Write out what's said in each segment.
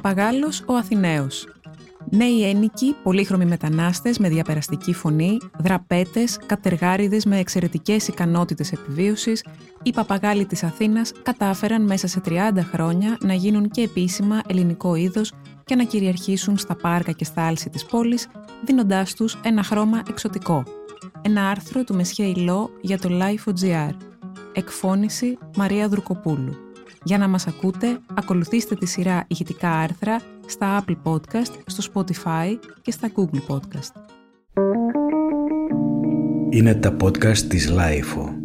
Παπαγάλος ο Αθηναίος. Νέοι ένικοι, πολύχρωμοι μετανάστες με διαπεραστική φωνή, δραπέτες, κατεργάριδες με εξαιρετικές ικανότητες επιβίωσης, οι παπαγάλοι της Αθήνας κατάφεραν μέσα σε 30 χρόνια να γίνουν και επίσημα ελληνικό είδος και να κυριαρχήσουν στα πάρκα και στα άλση της πόλης, δίνοντάς τους ένα χρώμα εξωτικό. Ένα άρθρο του Μεσχέ Ιλό για το Life.gr. Εκφώνηση Μαρία Δρουκοπούλου. Για να μας ακούτε, ακολουθήστε τη σειρά ηχητικά άρθρα στα Apple Podcast, στο Spotify και στα Google Podcast. Είναι τα podcast της Lifeo.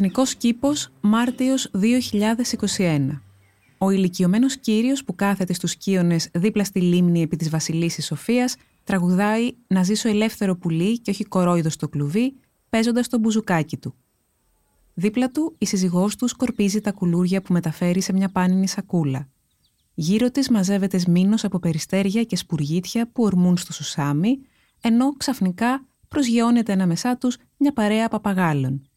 Εθνικός κήπος Μάρτιος 2021 Ο ηλικιωμένος κύριος που κάθεται στους κύονες δίπλα στη λίμνη επί της Βασιλίσης Σοφίας τραγουδάει «Να ζήσω ελεύθερο πουλί και όχι κορόιδο στο κλουβί» παίζοντας το μπουζουκάκι του. Δίπλα του η σύζυγός του σκορπίζει τα κουλούρια που μεταφέρει σε μια πάνινη σακούλα. Γύρω της μαζεύεται σμήνος από περιστέρια και σπουργίτια που ορμούν στο σουσάμι, ενώ ξαφνικά προσγειώνεται ανάμεσά τους μια παρέα παπαγάλων.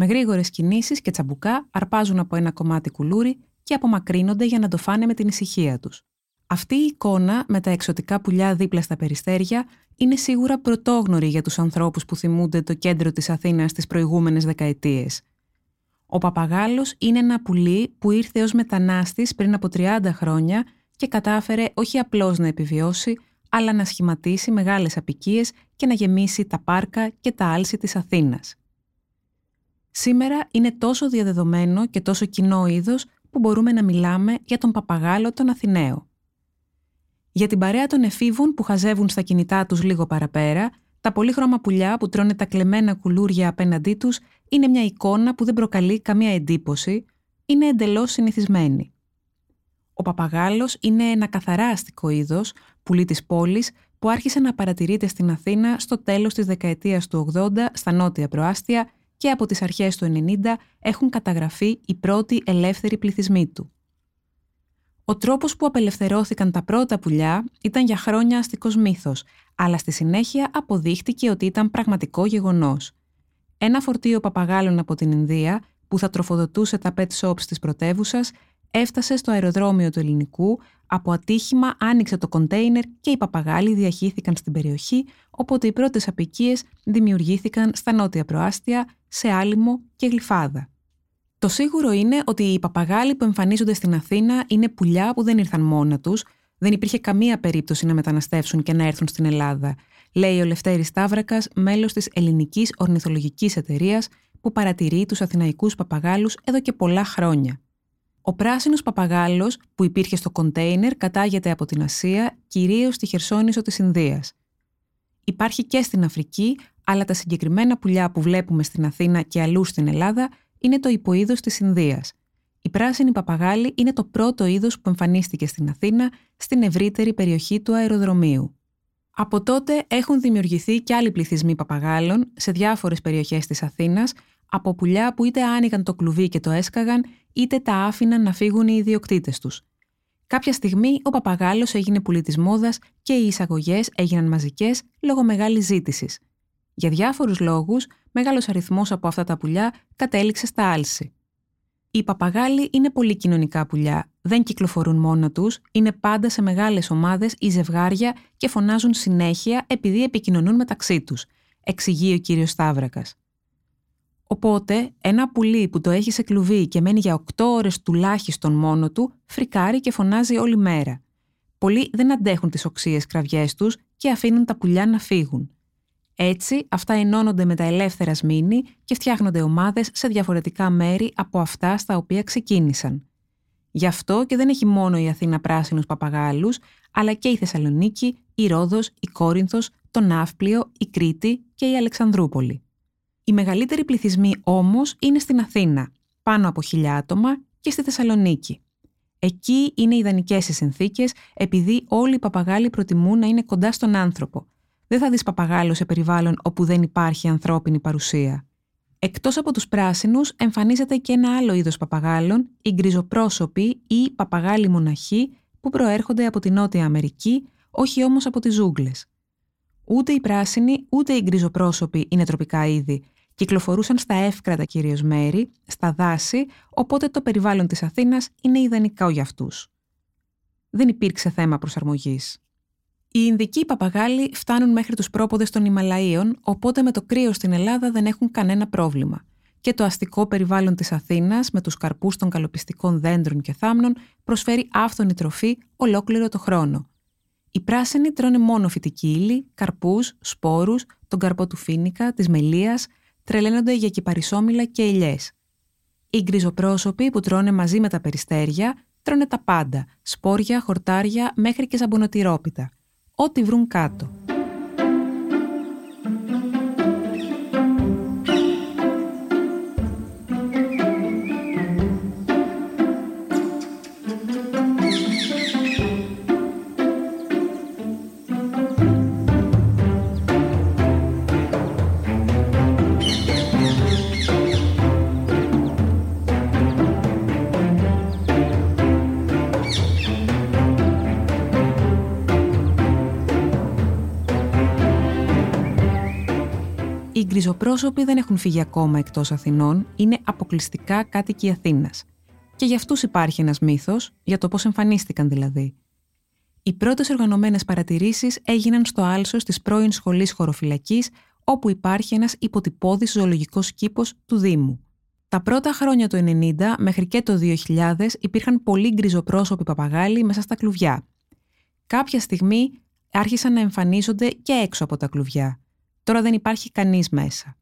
Με γρήγορες κινήσεις και τσαμπουκά αρπάζουν από ένα κομμάτι κουλούρι και απομακρύνονται για να το φάνε με την ησυχία τους. Αυτή η εικόνα με τα εξωτικά πουλιά δίπλα στα περιστέρια είναι σίγουρα πρωτόγνωρη για τους ανθρώπους που θυμούνται το κέντρο της Αθήνας τις προηγούμενες δεκαετίες. Ο Παπαγάλος είναι ένα πουλί που ήρθε ως μετανάστης πριν από 30 χρόνια και κατάφερε όχι απλώς να επιβιώσει, αλλά να σχηματίσει μεγάλες απικίες και να γεμίσει τα πάρκα και τα άλση της Αθήνας. Σήμερα είναι τόσο διαδεδομένο και τόσο κοινό είδος που μπορούμε να μιλάμε για τον παπαγάλο τον Αθηναίο. Για την παρέα των εφήβων που χαζεύουν στα κινητά τους λίγο παραπέρα, τα πολύχρωμα πουλιά που τρώνε τα κλεμμένα κουλούρια απέναντί τους είναι μια εικόνα που δεν προκαλεί καμία εντύπωση, είναι εντελώς συνηθισμένη. Ο παπαγάλος είναι ένα καθαρά αστικό είδος, πουλί της πόλης, που άρχισε να παρατηρείται στην Αθήνα στο τέλος της δεκαετίας του 80 στα νότια προάστια και από τις αρχές του 90 έχουν καταγραφεί οι πρώτοι ελεύθεροι πληθυσμοί του. Ο τρόπος που απελευθερώθηκαν τα πρώτα πουλιά ήταν για χρόνια αστικός μύθος, αλλά στη συνέχεια αποδείχτηκε ότι ήταν πραγματικό γεγονός. Ένα φορτίο παπαγάλων από την Ινδία, που θα τροφοδοτούσε τα pet shops της πρωτεύουσας, έφτασε στο αεροδρόμιο του ελληνικού, από ατύχημα άνοιξε το κοντέινερ και οι παπαγάλοι διαχύθηκαν στην περιοχή, οπότε οι πρώτες απικίες δημιουργήθηκαν στα νότια προάστια, σε άλυμο και γλυφάδα. Το σίγουρο είναι ότι οι παπαγάλοι που εμφανίζονται στην Αθήνα είναι πουλιά που δεν ήρθαν μόνα τους, δεν υπήρχε καμία περίπτωση να μεταναστεύσουν και να έρθουν στην Ελλάδα, λέει ο Λευτέρης Σταύρακας, μέλος της Ελληνικής Ορνηθολογικής Εταιρείας, που παρατηρεί τους Αθηναϊκούς παπαγάλους εδώ και πολλά χρόνια. Ο πράσινος παπαγάλος που υπήρχε στο κοντέινερ κατάγεται από την Ασία, κυρίως στη Χερσόνησο της Ινδίας. Υπάρχει και στην Αφρική, αλλά τα συγκεκριμένα πουλιά που βλέπουμε στην Αθήνα και αλλού στην Ελλάδα είναι το υποείδος της Ινδίας. Η πράσινη παπαγάλη είναι το πρώτο είδος που εμφανίστηκε στην Αθήνα, στην ευρύτερη περιοχή του αεροδρομίου. Από τότε έχουν δημιουργηθεί και άλλοι πληθυσμοί παπαγάλων σε διάφορες περιοχές της Αθήνας, από πουλιά που είτε άνοιγαν το κλουβί και το έσκαγαν, είτε τα άφηναν να φύγουν οι ιδιοκτήτες τους. Κάποια στιγμή ο παπαγάλος έγινε πουλή τη μόδας και οι εισαγωγές έγιναν μαζικές λόγω μεγάλης ζήτησης. Για διάφορους λόγους, μεγάλος αριθμός από αυτά τα πουλιά κατέληξε στα άλση. Οι παπαγάλοι είναι πολύ κοινωνικά πουλιά, δεν κυκλοφορούν μόνα τους, είναι πάντα σε μεγάλες ομάδες ή ζευγάρια και φωνάζουν συνέχεια επειδή επικοινωνούν μεταξύ τους, εξηγεί ο κύριος Σταύρακας. Οπότε, ένα πουλί που το έχει σε κλουβί και μένει για 8 ώρες τουλάχιστον μόνο του, φρικάρει και φωνάζει όλη μέρα. Πολλοί δεν αντέχουν τις οξύε κραυγές τους και αφήνουν τα πουλιά να φύγουν. Έτσι, αυτά ενώνονται με τα ελεύθερα σμήνη και φτιάχνονται ομάδες σε διαφορετικά μέρη από αυτά στα οποία ξεκίνησαν. Γι' αυτό και δεν έχει μόνο η Αθήνα πράσινους παπαγάλους, αλλά και η Θεσσαλονίκη, η Ρόδος, η Κόρινθος, το Ναύπλιο, η Κρήτη και η Αλεξανδρούπολη. Οι μεγαλύτεροι πληθυσμοί όμως είναι στην Αθήνα, πάνω από χιλιά άτομα, και στη Θεσσαλονίκη. Εκεί είναι ιδανικές οι συνθήκες, επειδή όλοι οι παπαγάλοι προτιμούν να είναι κοντά στον άνθρωπο, Δεν θα δεις παπαγάλο σε περιβάλλον όπου δεν υπάρχει ανθρώπινη παρουσία. Εκτός από τους πράσινους εμφανίζεται και ένα άλλο είδος παπαγάλων, οι γκριζοπρόσωποι ή παπαγάλοι μοναχοί που προέρχονται από τη Νότια Αμερική, όχι όμως από τις ζούγκλες. Ούτε οι πράσινοι ούτε οι γκριζοπρόσωποι είναι τροπικά είδη. Κυκλοφορούσαν στα εύκρατα κυρίως μέρη, στα δάση, οπότε το περιβάλλον της Αθήνας είναι ιδανικό για αυτούς. Δεν υπήρξε θέμα προσαρμογής. Οι Ινδικοί παπαγάλοι φτάνουν μέχρι τους πρόποδες των Ιμαλαίων, οπότε με το κρύο στην Ελλάδα δεν έχουν κανένα πρόβλημα. Και το αστικό περιβάλλον της Αθήνας, με τους καρπούς των καλοπιστικών δέντρων και θάμνων, προσφέρει άφθονη τροφή ολόκληρο το χρόνο. Οι πράσινοι τρώνε μόνο φυτική ύλη, καρπούς, σπόρους, τον καρπό του φίνικα, της μελίας, τρελαίνονται για κυπαρισόμυλα και ελιές. Οι γκριζοπρόσωποι που τρώνε μαζί με τα περιστέρια τρώνε τα πάντα, σπόρια, χορτάρια μέχρι και ζαμπονοτυρόπιτα ό,τι βρουν κάτω. Γκριζοπρόσωποι δεν έχουν φύγει ακόμα εκτός Αθηνών, είναι αποκλειστικά κάτοικοι Αθήνας. Και για αυτούς υπάρχει ένας μύθος, για το πώς εμφανίστηκαν δηλαδή. Οι πρώτες οργανωμένες παρατηρήσεις έγιναν στο άλσο τη πρώην σχολή χωροφυλακής, όπου υπάρχει ένας υποτυπώδης ζωολογικός κήπος του Δήμου. Τα πρώτα χρόνια του 90 μέχρι και το 2000 υπήρχαν πολλοί γκριζοπρόσωποι παπαγάλοι μέσα στα κλουβιά. Κάποια στιγμή άρχισαν να εμφανίζονται και έξω από τα κλουβιά. Τώρα δεν υπάρχει κανείς μέσα.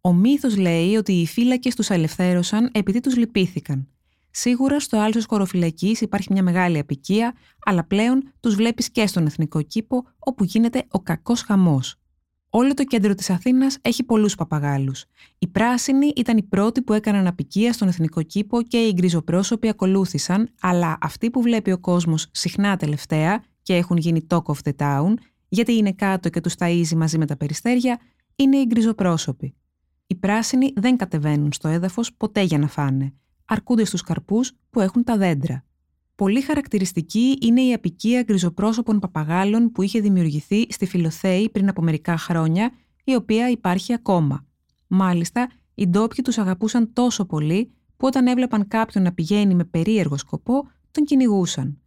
Ο μύθος λέει ότι οι φύλακες τους ελευθέρωσαν επειδή τους λυπήθηκαν. Σίγουρα στο άλσο χωροφυλακής υπάρχει μια μεγάλη απικία, αλλά πλέον τους βλέπεις και στον εθνικό κήπο, όπου γίνεται ο κακός χαμός. Όλο το κέντρο της Αθήνας έχει πολλούς παπαγάλους. Οι πράσινοι ήταν οι πρώτοι που έκαναν απικία στον εθνικό κήπο και οι γκριζοπρόσωποι ακολούθησαν, αλλά αυτοί που βλέπει ο κόσμος συχνά τελευταία και έχουν γίνει talk of the town γιατί είναι κάτω και τους ταΐζει μαζί με τα περιστέρια, είναι οι γκριζοπρόσωποι. Οι πράσινοι δεν κατεβαίνουν στο έδαφος ποτέ για να φάνε. Αρκούνται στους καρπούς που έχουν τα δέντρα. Πολύ χαρακτηριστική είναι η απικία γκριζοπρόσωπων παπαγάλων που είχε δημιουργηθεί στη Φιλοθέη πριν από μερικά χρόνια, η οποία υπάρχει ακόμα. Μάλιστα, οι ντόπιοι τους αγαπούσαν τόσο πολύ που όταν έβλεπαν κάποιον να πηγαίνει με περίεργο σκοπό, τον κυνηγούσαν.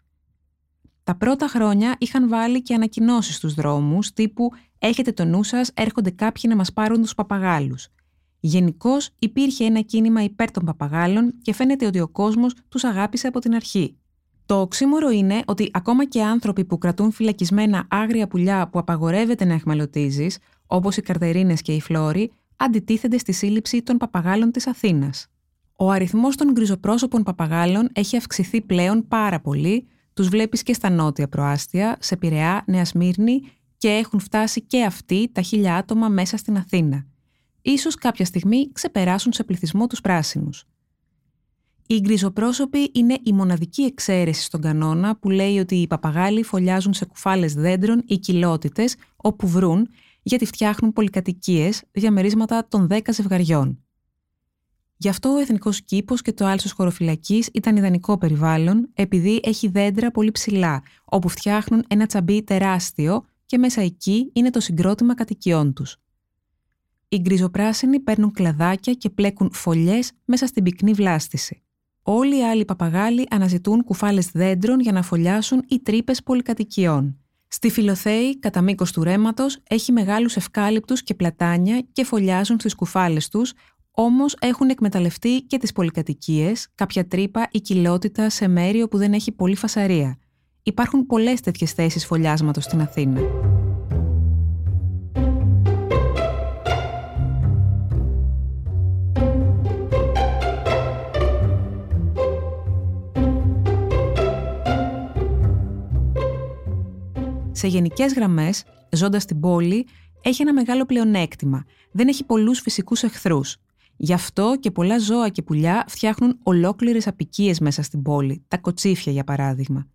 Τα πρώτα χρόνια είχαν βάλει και ανακοινώσεις στους δρόμους τύπου «Έχετε το νου σας, έρχονται κάποιοι να μας πάρουν τους παπαγάλους». Γενικώς υπήρχε ένα κίνημα υπέρ των παπαγάλων και φαίνεται ότι ο κόσμος τους αγάπησε από την αρχή. Το οξύμορο είναι ότι ακόμα και άνθρωποι που κρατούν φυλακισμένα άγρια πουλιά που απαγορεύεται να εχμαλωτίζεις, όπως οι καρτερίνες και οι φλόροι, αντιτίθενται στη σύλληψη των παπαγάλων της Αθήνας. Ο αριθμός των γκριζοπρόσωπων παπαγάλων έχει αυξηθεί πλέον πάρα πολύ, τους βλέπεις και στα νότια προάστια, σε Πειραιά, Νέα Σμύρνη και έχουν φτάσει και αυτοί τα χίλια άτομα μέσα στην Αθήνα. Ίσως κάποια στιγμή ξεπεράσουν σε πληθυσμό τους πράσινους. Οι γκριζοπρόσωποι είναι η μοναδική εξαίρεση στον κανόνα που λέει ότι οι παπαγάλοι φωλιάζουν σε κουφάλες δέντρων ή κοιλότητες όπου βρουν γιατί φτιάχνουν πολυκατοικίες διαμερίσματα των 10 ζευγαριών. Γι' αυτό ο εθνικός κήπος και το άλσος χωροφυλακής ήταν ιδανικό περιβάλλον, επειδή έχει δέντρα πολύ ψηλά, όπου φτιάχνουν ένα τσαμπί τεράστιο και μέσα εκεί είναι το συγκρότημα κατοικιών τους. Οι γκριζοπράσινοι παίρνουν κλαδάκια και πλέκουν φωλιές μέσα στην πυκνή βλάστηση. Όλοι οι άλλοι παπαγάλοι αναζητούν κουφάλες δέντρων για να φωλιάσουν ή τρύπες πολυκατοικιών. Στη Φιλοθέη, κατά μήκος του ρέματος, έχει μεγάλους ευκάλυπτους και πλατάνια και φωλιάζουν στις κουφάλες τους, Όμως έχουν εκμεταλλευτεί και τις πολυκατοικίες, κάποια τρύπα ή κοιλότητα σε μέρη όπου δεν έχει πολύ φασαρία. Υπάρχουν πολλές τέτοιες θέσεις φωλιάσματος στην Αθήνα. Σε γενικές γραμμές, ζώντας στην πόλη, έχει ένα μεγάλο πλεονέκτημα. Δεν έχει πολλούς φυσικούς εχθρούς. Γι' αυτό και πολλά ζώα και πουλιά φτιάχνουν ολόκληρες απικίες μέσα στην πόλη, τα κοτσίφια για παράδειγμα.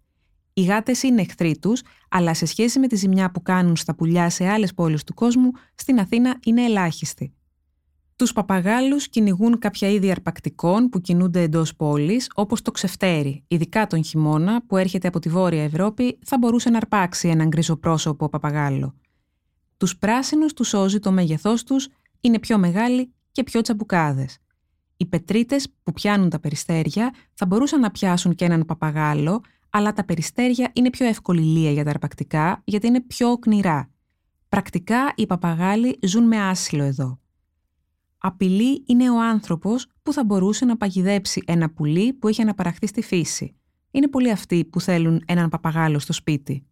Οι γάτες είναι εχθροί τους, αλλά σε σχέση με τη ζημιά που κάνουν στα πουλιά σε άλλες πόλεις του κόσμου, στην Αθήνα είναι ελάχιστη. Τους παπαγάλους κυνηγούν κάποια είδη αρπακτικών που κινούνται εντός πόλης, όπως το ξεφτέρι, ειδικά τον χειμώνα που έρχεται από τη Βόρεια Ευρώπη, θα μπορούσε να αρπάξει έναν γκριζοπρόσωπο παπαγάλο. Τους πράσινους τους σώζει το μέγεθός τους, είναι πιο μεγάλοι και πιο τσαμπουκάδες. Οι πετρίτες που πιάνουν τα περιστέρια θα μπορούσαν να πιάσουν και έναν παπαγάλο, αλλά τα περιστέρια είναι πιο εύκολη λία για τα αρπακτικά γιατί είναι πιο οκνηρά. Πρακτικά οι παπαγάλοι ζουν με άσυλο εδώ. Απειλή είναι ο άνθρωπος που θα μπορούσε να παγιδέψει ένα πουλί που έχει αναπαραχθεί στη φύση. Είναι πολλοί αυτοί που θέλουν έναν παπαγάλο στο σπίτι.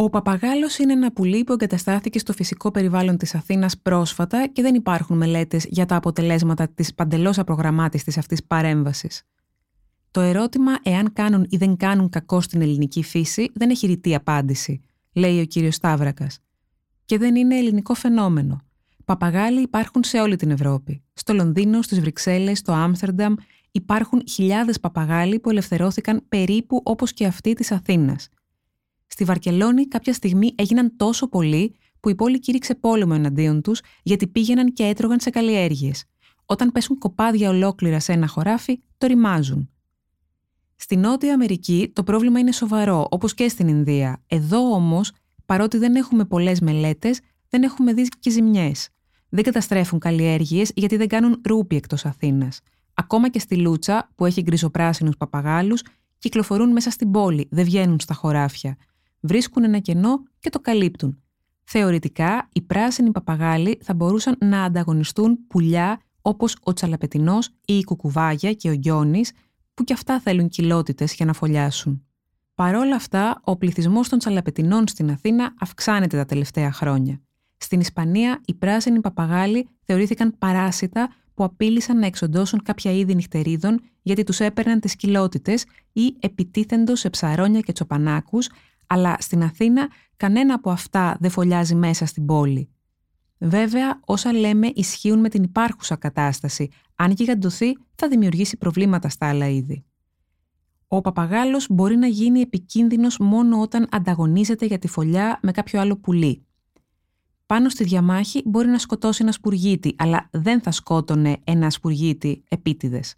Ο παπαγάλος είναι ένα πουλί που εγκαταστάθηκε στο φυσικό περιβάλλον της Αθήνας πρόσφατα και δεν υπάρχουν μελέτες για τα αποτελέσματα της παντελώς απρογραμμάτιστης αυτής παρέμβασης. Το ερώτημα εάν κάνουν ή δεν κάνουν κακό στην ελληνική φύση δεν έχει ρητή απάντηση, λέει ο κύριος Σταύρακας. Και δεν είναι ελληνικό φαινόμενο. Παπαγάλοι υπάρχουν σε όλη την Ευρώπη. Στο Λονδίνο, στις Βρυξέλλες, στο Άμστερνταμ υπάρχουν χιλιάδες παπαγάλοι που ελευθερώθηκαν περίπου όπως και αυτοί της Αθήνας. Στη Βαρκελόνη κάποια στιγμή έγιναν τόσο πολλοί που η πόλη κήρυξε πόλεμο εναντίον τους γιατί πήγαιναν και έτρωγαν σε καλλιέργειες. Όταν πέσουν κοπάδια ολόκληρα σε ένα χωράφι, το ρημάζουν. Στη Νότια Αμερική το πρόβλημα είναι σοβαρό, όπως και στην Ινδία. Εδώ όμως, παρότι δεν έχουμε πολλές μελέτες, δεν έχουμε δει και ζημιές. Δεν καταστρέφουν καλλιέργειες γιατί δεν κάνουν ρούπι εκτός Αθήνας. Ακόμα και στη Λούτσα, που έχει γκριζοπράσινου παπαγάλους, κυκλοφορούν μέσα στην πόλη, δεν βγαίνουν στα χωράφια βρίσκουν ένα κενό και το καλύπτουν. Θεωρητικά, οι πράσινοι παπαγάλοι θα μπορούσαν να ανταγωνιστούν πουλιά όπως ο τσαλαπετινός ή η κουκουβάγια και ο γκιόνης, που κι αυτά θέλουν κοιλότητες για να φωλιάσουν. Παρόλα αυτά, ο πληθυσμός των τσαλαπετινών στην Αθήνα αυξάνεται τα τελευταία χρόνια. Στην Ισπανία, οι πράσινοι παπαγάλοι θεωρήθηκαν παράσιτα που απείλησαν να εξοντώσουν κάποια είδη νυχτερίδων γιατί τους έπαιρναν τις κοιλότητες ή επιτίθεντο σε ψαρόνια και τσοπανάκους, αλλά στην Αθήνα κανένα από αυτά δεν φωλιάζει μέσα στην πόλη. Βέβαια, όσα λέμε ισχύουν με την υπάρχουσα κατάσταση. Αν γιγαντωθεί, θα δημιουργήσει προβλήματα στα άλλα είδη. Ο παπαγάλος μπορεί να γίνει επικίνδυνος μόνο όταν ανταγωνίζεται για τη φωλιά με κάποιο άλλο πουλί. Πάνω στη διαμάχη μπορεί να σκοτώσει ένα σπουργίτη, αλλά δεν θα σκότωνε ένα σπουργίτη επίτηδες.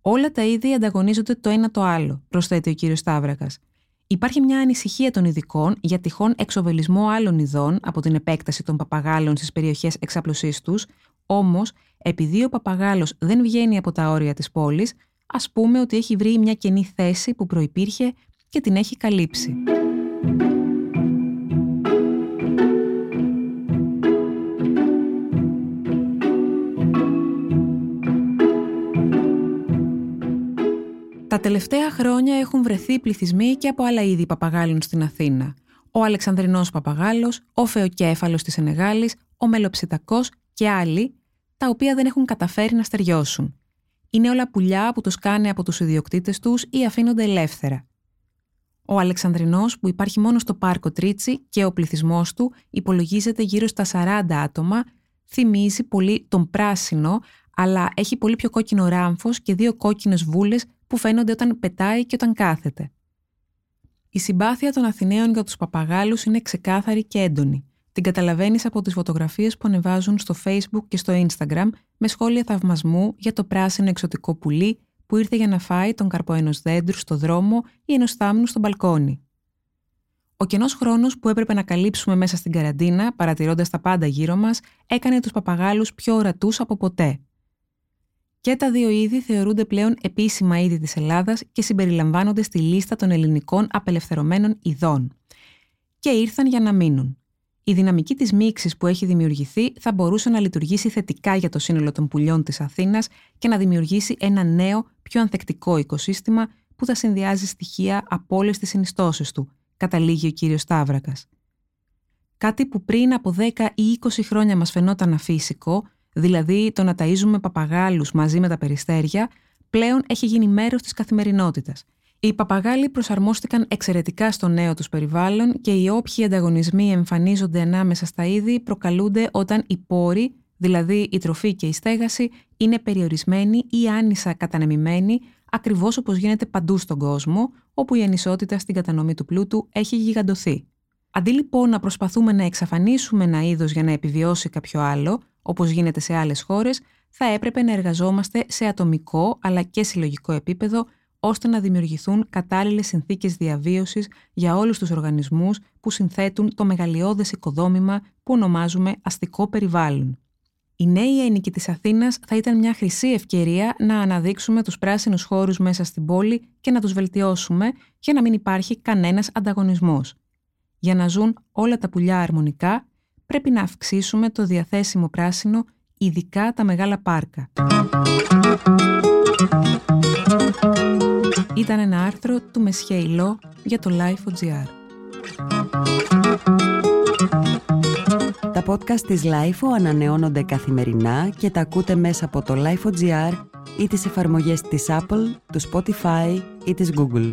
Όλα τα είδη ανταγωνίζονται το ένα το άλλο, προσθέτει ο κύριος Σταύρακας. Υπάρχει μια ανησυχία των ειδικών για τυχόν εξοβελισμό άλλων ειδών από την επέκταση των παπαγάλων στις περιοχές εξάπλωσή τους, όμως, επειδή ο παπαγάλος δεν βγαίνει από τα όρια της πόλης, ας πούμε ότι έχει βρει μια κενή θέση που προπήρχε και την έχει καλύψει. Τα τελευταία χρόνια έχουν βρεθεί πληθυσμοί και από άλλα είδη παπαγάλων στην Αθήνα. Ο Αλεξανδρινός παπαγάλος, ο Φεοκέφαλος της Ενεγάλης, ο Μελοψητακός και άλλοι, τα οποία δεν έχουν καταφέρει να στεριώσουν. Είναι όλα πουλιά που τους κάνει από τους ιδιοκτήτες τους ή αφήνονται ελεύθερα. Ο Αλεξανδρινός που υπάρχει μόνο στο πάρκο Τρίτσι και ο πληθυσμός του υπολογίζεται γύρω στα 40 άτομα, θυμίζει πολύ τον πράσινο, αλλά έχει πολύ πιο κόκκινο ράμφος και δύο κόκκινες βούλες που φαίνονται όταν πετάει και όταν κάθεται. Η συμπάθεια των Αθηναίων για τους παπαγάλους είναι ξεκάθαρη και έντονη. Την καταλαβαίνεις από τις φωτογραφίες που ανεβάζουν στο Facebook και στο Instagram με σχόλια θαυμασμού για το πράσινο εξωτικό πουλί που ήρθε για να φάει τον καρπό ενός δέντρου στο δρόμο ή ενός θάμνου στο μπαλκόνι. Ο κενός χρόνος που έπρεπε να καλύψουμε μέσα στην καραντίνα, παρατηρώντας τα πάντα γύρω μας, έκανε τους παπαγάλους πιο ορατούς από ποτέ. Και τα δύο είδη θεωρούνται πλέον επίσημα είδη της Ελλάδας και συμπεριλαμβάνονται στη λίστα των ελληνικών απελευθερωμένων ειδών. Και ήρθαν για να μείνουν. Η δυναμική της μίξης που έχει δημιουργηθεί θα μπορούσε να λειτουργήσει θετικά για το σύνολο των πουλιών της Αθήνας και να δημιουργήσει ένα νέο, πιο ανθεκτικό οικοσύστημα που θα συνδυάζει στοιχεία από όλες τις συνιστώσεις του, καταλήγει ο κύριος Σταύρακας. Κάτι που πριν από 10 ή 20 χρόνια μας φαινόταν αφύσικο, δηλαδή το να ταΐζουμε παπαγάλους μαζί με τα περιστέρια, πλέον έχει γίνει μέρος της καθημερινότητας. Οι παπαγάλοι προσαρμόστηκαν εξαιρετικά στο νέο τους περιβάλλον και οι όποιοι ανταγωνισμοί εμφανίζονται ανάμεσα στα είδη προκαλούνται όταν οι πόροι, δηλαδή η τροφή και η στέγαση, είναι περιορισμένοι ή άνισα κατανεμημένοι ακριβώς όπως γίνεται παντού στον κόσμο, όπου η ανισότητα στην κατανομή του πλούτου έχει γιγαντωθεί. Αντί λοιπόν να προσπαθούμε να εξαφανίσουμε ένα είδος για να επιβιώσει κάποιο άλλο, όπως γίνεται σε άλλες χώρες, θα έπρεπε να εργαζόμαστε σε ατομικό αλλά και συλλογικό επίπεδο ώστε να δημιουργηθούν κατάλληλες συνθήκες διαβίωσης για όλους τους οργανισμούς που συνθέτουν το μεγαλειώδες οικοδόμημα που ονομάζουμε αστικό περιβάλλον. Η νέη ένικη της Αθήνας θα ήταν μια χρυσή ευκαιρία να αναδείξουμε τους πράσινους χώρους μέσα στην πόλη και να τους βελτιώσουμε για να μην υπάρχει κανένας ανταγωνισμός. Για να ζουν όλα τα πουλιά αρμονικά, πρέπει να αυξήσουμε το διαθέσιμο πράσινο, ειδικά τα μεγάλα πάρκα. Ήταν ένα άρθρο του Μεσχέιλο για το Life.gr. Τα podcast της LIFO ανανεώνονται καθημερινά και τα ακούτε μέσα από το Life.gr ή τις εφαρμογές της Apple, του Spotify ή της Google.